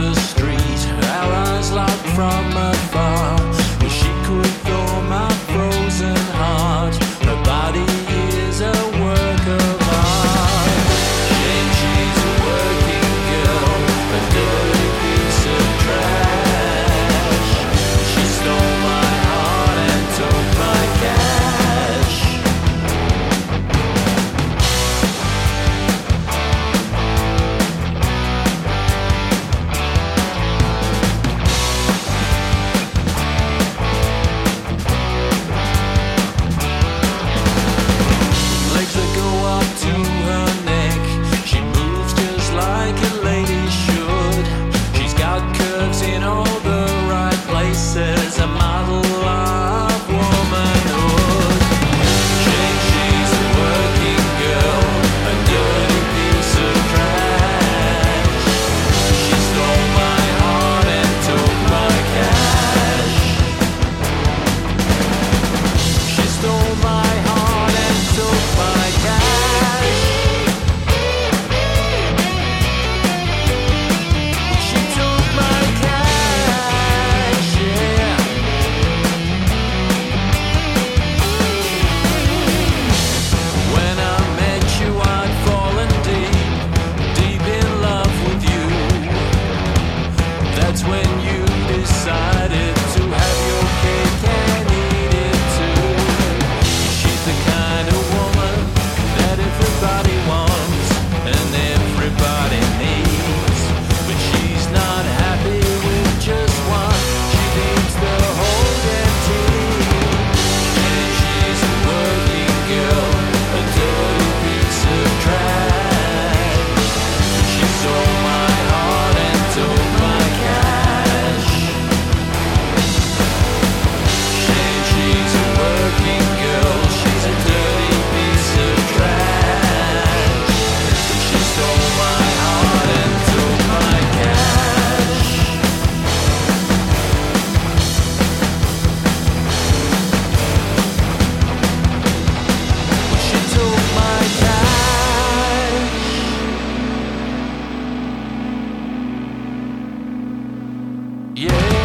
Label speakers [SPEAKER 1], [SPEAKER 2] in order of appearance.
[SPEAKER 1] the decided Yeah.